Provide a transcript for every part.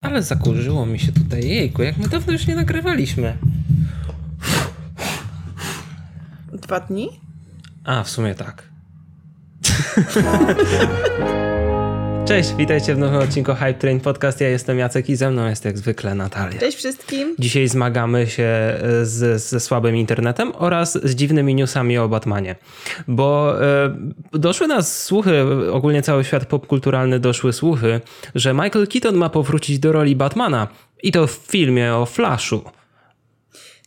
Ale zakurzyło mi się tutaj, jejku, jak my dawno już nie nagrywaliśmy. Dwa dni? A, w sumie tak. Cześć, witajcie w nowym odcinku Hype Train Podcast. Ja jestem Jacek i ze mną jest jak zwykle Natalia. Cześć wszystkim. Dzisiaj zmagamy się e, z, ze słabym internetem oraz z dziwnymi newsami o Batmanie. Bo e, doszły nas słuchy, ogólnie cały świat popkulturalny doszły słuchy, że Michael Keaton ma powrócić do roli Batmana. I to w filmie o Flashu.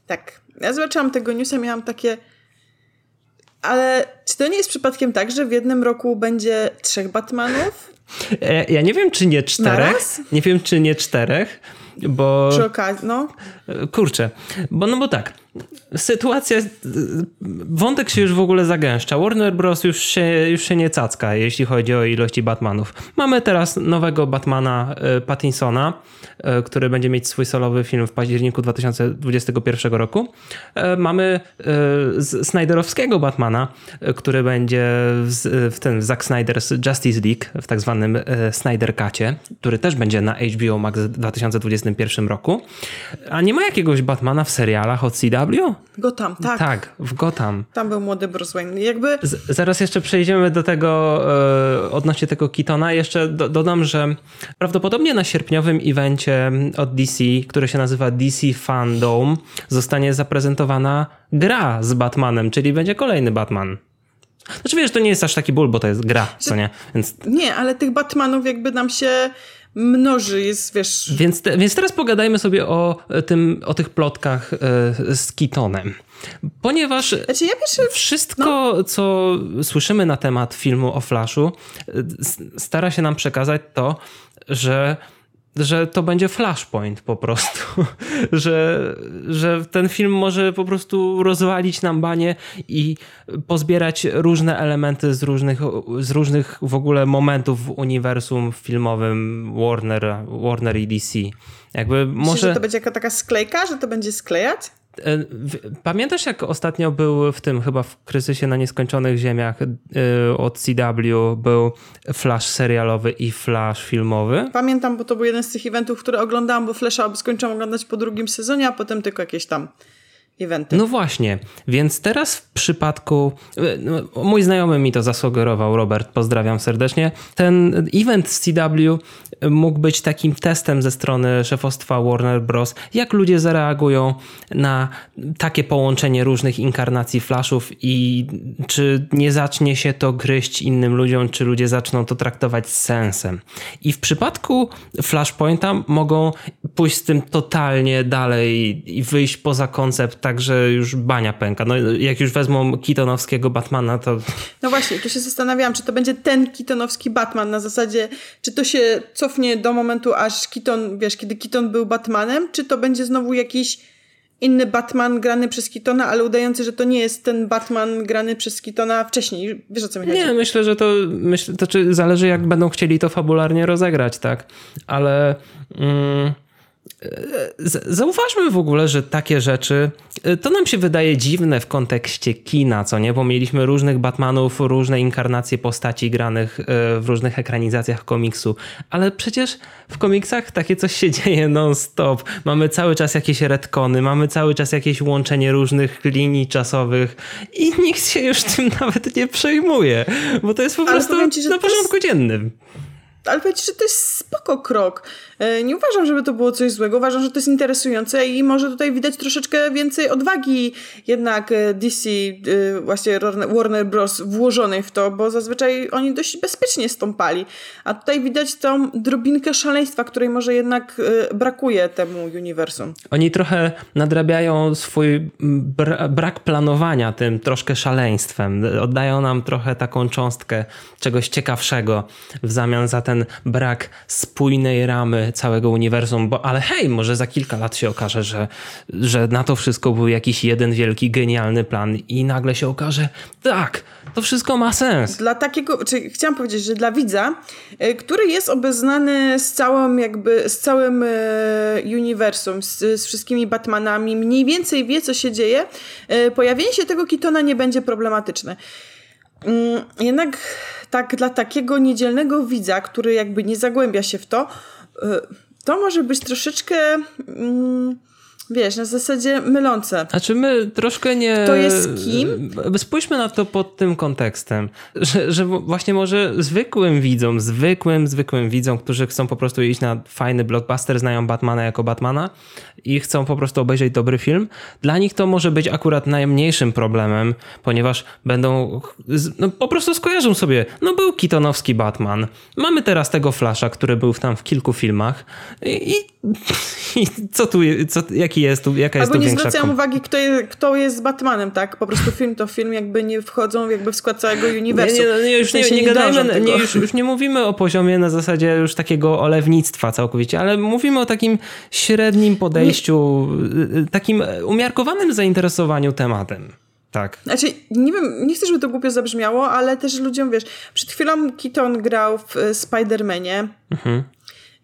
Tak. Ja zobaczyłam tego newsa miałam takie... Ale czy to nie jest przypadkiem tak, że w jednym roku będzie trzech Batmanów? E, ja nie wiem, czy nie czterech. Nie wiem, czy nie czterech, bo. Przy okazji, no. Kurczę, bo no bo tak. Sytuacja, wątek się już w ogóle zagęszcza. Warner Bros. już się, już się nie cacka, jeśli chodzi o ilości Batmanów. Mamy teraz nowego Batmana e, Pattinsona, e, który będzie mieć swój solowy film w październiku 2021 roku. E, Mamy Snyderowskiego Batmana, który będzie w, w ten Zack Snyder's Justice League, w tak zwanym Snyder który też będzie na HBO Max w 2021 roku. A nie ma jakiegoś Batmana w serialach od CW? Gotham, tak. Tak, w Gotham. Tam był młody Bruce Wayne. Jakby... Z, zaraz jeszcze przejdziemy do tego e, odnośnie tego Kitona. Jeszcze do, dodam, że prawdopodobnie na sierpniowym evencie od DC, który się nazywa DC Fandom, zostanie zaprezentowana gra z Batmanem, czyli będzie kolejny Batman. Znaczy wiesz, to nie jest aż taki ból, bo to jest gra, co nie? Więc... Nie, ale tych Batmanów jakby nam się mnoży, jest, wiesz... Więc, te, więc teraz pogadajmy sobie o, tym, o tych plotkach e, z Kitonem. Ponieważ znaczy, ja pierwszy... wszystko, no. co słyszymy na temat filmu o Flashu, e, stara się nam przekazać to, że że to będzie flashpoint po prostu, że, że ten film może po prostu rozwalić nam banie i pozbierać różne elementy z różnych, z różnych w ogóle momentów w uniwersum filmowym Warner, Warner i DC. Jakby może... Myślę, że to będzie taka sklejka, że to będzie sklejać? E, pamiętasz, jak ostatnio był w tym, chyba w kryzysie na nieskończonych ziemiach e, od CW, był Flash serialowy i Flash filmowy? Pamiętam, bo to był jeden z tych eventów, które oglądałam, bo Flasha skończyłam oglądać po drugim sezonie, a potem tylko jakieś tam eventy. No właśnie, więc teraz w przypadku, no, mój znajomy mi to zasugerował, Robert, pozdrawiam serdecznie, ten event z CW mógł być takim testem ze strony szefostwa Warner Bros., jak ludzie zareagują na takie połączenie różnych inkarnacji Flashów i czy nie zacznie się to gryźć innym ludziom, czy ludzie zaczną to traktować z sensem. I w przypadku Flashpointa mogą pójść z tym totalnie dalej i wyjść poza koncept tak, że już bania pęka. No, jak już wezmą Keatonowskiego Batmana, to... No właśnie, tu się zastanawiałam, czy to będzie ten Keatonowski Batman na zasadzie, czy to się cofnie do momentu, aż Keaton, wiesz, kiedy Keaton był Batmanem, czy to będzie znowu jakiś inny Batman grany przez Keatona, ale udający, że to nie jest ten Batman grany przez Keatona wcześniej. Wiesz o co mi chodzi? Nie, myślę, że to, to czy zależy jak będą chcieli to fabularnie rozegrać, tak? Ale... Mm Zauważmy w ogóle, że takie rzeczy y, to nam się wydaje dziwne w kontekście kina, co nie? Bo mieliśmy różnych Batmanów, różne inkarnacje postaci granych y, w różnych ekranizacjach komiksu, ale przecież w komiksach takie coś się dzieje non-stop. Mamy cały czas jakieś retcony, mamy cały czas jakieś łączenie różnych linii czasowych i nikt się już tym nawet nie przejmuje, bo to jest po prostu ci, na porządku jest... dziennym ale powiedzcie, że to jest spoko krok. E, nie uważam, żeby to było coś złego. Uważam, że to jest interesujące i może tutaj widać troszeczkę więcej odwagi jednak e, DC, e, właśnie Warner Bros. włożonej w to, bo zazwyczaj oni dość bezpiecznie stąpali. A tutaj widać tą drobinkę szaleństwa, której może jednak brakuje temu uniwersum. Oni trochę nadrabiają swój brak planowania tym troszkę szaleństwem. Oddają nam trochę taką cząstkę czegoś ciekawszego w zamian za ten brak spójnej ramy całego uniwersum, bo ale hej, może za kilka lat się okaże, że, że na to wszystko był jakiś jeden wielki, genialny plan i nagle się okaże, tak, to wszystko ma sens. Dla takiego, czy chciałam powiedzieć, że dla widza, e, który jest obeznany z całym jakby, z całym e, uniwersum, z, z wszystkimi Batmanami, mniej więcej wie, co się dzieje, e, pojawienie się tego Kitona nie będzie problematyczne. Mm, jednak tak dla takiego niedzielnego widza, który jakby nie zagłębia się w to, Y, to może być troszeczkę. Mm, wiesz, na zasadzie mylące. Znaczy my troszkę nie... Kto jest kim? Spójrzmy na to pod tym kontekstem, że, że właśnie może zwykłym widzom, zwykłym, zwykłym widzom, którzy chcą po prostu iść na fajny blockbuster, znają Batmana jako Batmana i chcą po prostu obejrzeć dobry film, dla nich to może być akurat najmniejszym problemem, ponieważ będą, no po prostu skojarzą sobie, no był kitonowski Batman, mamy teraz tego Flasha, który był tam w kilku filmach i, i co tu, co, jaki jest tu, jaka jest Albo tu nie większa... zwracają uwagi, kto jest, kto jest Batmanem, tak? Po prostu film to film, jakby nie wchodzą jakby w skład całego uniwersum. Nie, nie, nie już w sensie nie, nie gadajmy, dążą nie, już, już nie mówimy o poziomie na zasadzie już takiego olewnictwa całkowicie, ale mówimy o takim średnim podejściu, y, takim umiarkowanym zainteresowaniu tematem. Tak. Znaczy, nie wiem, nie chcę, żeby to głupio zabrzmiało, ale też ludziom, wiesz, przed chwilą Keaton grał w y, Spider-Manie. Mhm.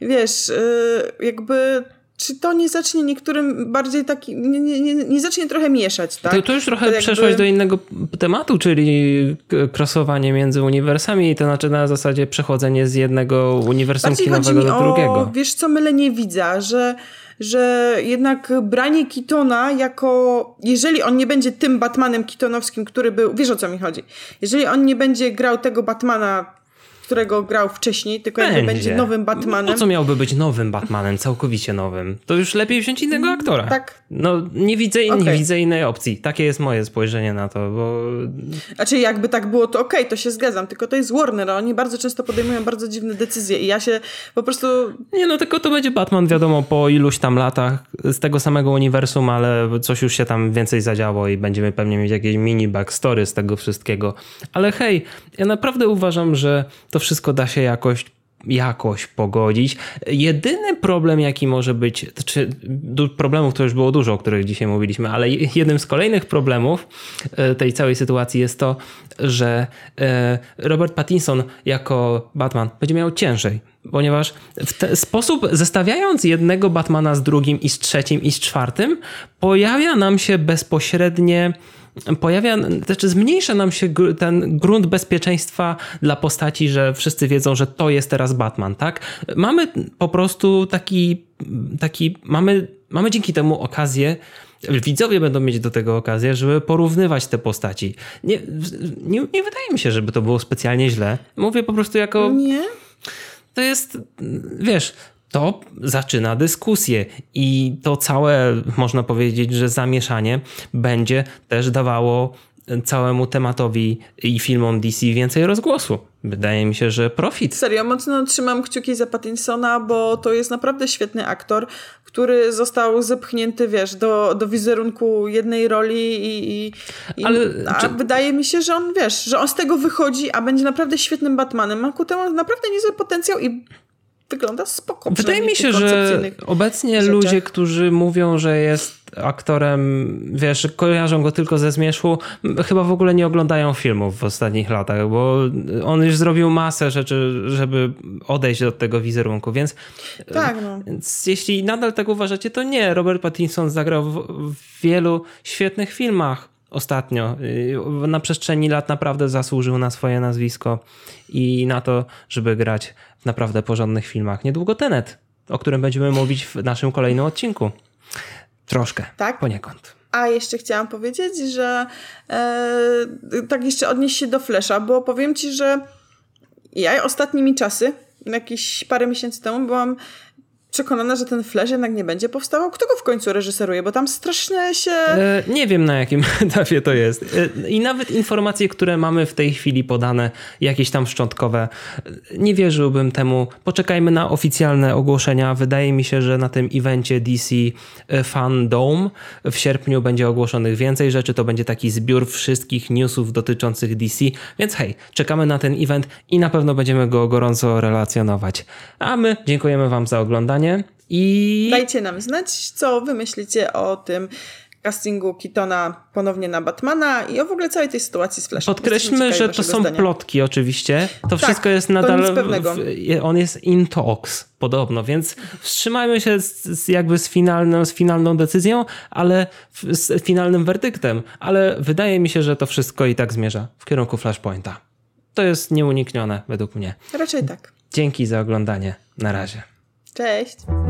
Wiesz, y, jakby czy to nie zacznie niektórym bardziej taki, nie, nie, nie, nie zacznie trochę mieszać, tak? To, to już trochę jakby- przeszłaś do innego tematu, czyli k- crossowanie między uniwersami, to znaczy na zasadzie przechodzenie z jednego uniwersum Bardziej kinowego do o, drugiego. wiesz co, mylenie widza, że, że jednak branie Kitona jako, jeżeli on nie będzie tym Batmanem Kitonowskim, który był, wiesz o co mi chodzi, jeżeli on nie będzie grał tego Batmana, którego grał wcześniej, tylko jakby będzie nowym Batmanem. Po co miałby być nowym Batmanem, całkowicie nowym? To już lepiej wziąć innego aktora. tak. No nie widzę, nie Okej. widzę innej opcji. Takie jest moje spojrzenie na to, bo Znaczy jakby tak było, to okej, to się zgadzam, tylko to jest Warner, oni bardzo często podejmują bardzo dziwne decyzje i ja się po prostu Nie, no tylko to będzie Batman, wiadomo, po iluś tam latach z tego samego uniwersum, ale coś już się tam więcej zadziało i będziemy pewnie mieć jakieś mini backstory z tego wszystkiego. Ale hej, ja naprawdę uważam, że to wszystko da się jakoś jakoś pogodzić. Jedyny problem, jaki może być, czy problemów to już było dużo, o których dzisiaj mówiliśmy, ale je- jednym z kolejnych problemów e, tej całej sytuacji jest to, że e, Robert Pattinson jako Batman będzie miał ciężej, ponieważ w ten sposób, zestawiając jednego Batmana z drugim i z trzecim i z czwartym, pojawia nam się bezpośrednie pojawia, znaczy zmniejsza nam się ten grunt bezpieczeństwa dla postaci, że wszyscy wiedzą, że to jest teraz Batman, tak? Mamy po prostu taki, taki mamy, mamy dzięki temu okazję, widzowie będą mieć do tego okazję, żeby porównywać te postaci. Nie, nie, nie wydaje mi się, żeby to było specjalnie źle. Mówię po prostu jako nie. to jest, wiesz, to zaczyna dyskusję i to całe, można powiedzieć, że zamieszanie będzie też dawało całemu tematowi i filmom DC więcej rozgłosu. Wydaje mi się, że profit. Serio, mocno trzymam kciuki za Pattinsona, bo to jest naprawdę świetny aktor, który został zepchnięty, wiesz, do, do wizerunku jednej roli i, i, i Ale a czy- wydaje mi się, że on, wiesz, że on z tego wychodzi, a będzie naprawdę świetnym Batmanem. Ma ku temu naprawdę niezły potencjał i wygląda spoko. Wydaje mi się, że obecnie rzeczach. ludzie, którzy mówią, że jest aktorem, wiesz, kojarzą go tylko ze zmierzchu, chyba w ogóle nie oglądają filmów w ostatnich latach, bo on już zrobił masę rzeczy, żeby odejść od tego wizerunku, więc Tak, no. Więc jeśli nadal tak uważacie, to nie. Robert Pattinson zagrał w, w wielu świetnych filmach ostatnio. Yy, Na przestrzeni lat naprawdę zasłużył na swoje nazwisko i na to, żeby grać w naprawdę porządnych filmach. Niedługo Tenet, o którym będziemy mówić w naszym kolejnym odcinku. Troszkę, Tak? poniekąd. A jeszcze chciałam powiedzieć, że e, tak jeszcze odnieść się do Flesza, bo powiem ci, że ja ostatnimi czasy, jakieś parę miesięcy temu, byłam przekonana, że ten Flash jednak nie będzie powstawał. Kto go w końcu reżyseruje? Bo tam straszne się... E, nie wiem na jakim etapie to jest. E, I nawet informacje, które mamy w tej chwili podane, jakieś tam szczątkowe, e, nie wierzyłbym temu. Poczekajmy na oficjalne ogłoszenia. Wydaje mi się, że na tym evencie DC Fandom w sierpniu będzie ogłoszonych więcej rzeczy. To będzie taki zbiór wszystkich newsów dotyczących DC. Więc hej, czekamy na ten event i na pewno będziemy go gorąco relacjonować. A my dziękujemy Wam za oglądanie i. Dajcie nam znać, co wy myślicie o tym castingu Kitona ponownie na Batmana i o w ogóle całej tej sytuacji z Flashem. Podkreślmy, że to są zdania. plotki oczywiście. To Tak, wszystko jest nadal... w- on jest in talks podobno, więc wstrzymajmy się z, z jakby z, finalną, z finalną decyzją, ale z finalnym werdyktem. Ale wydaje mi się, że to wszystko i tak zmierza w kierunku Flashpointa. To jest nieuniknione według mnie. Raczej tak. Dzięki za oglądanie. Na razie. Cześć.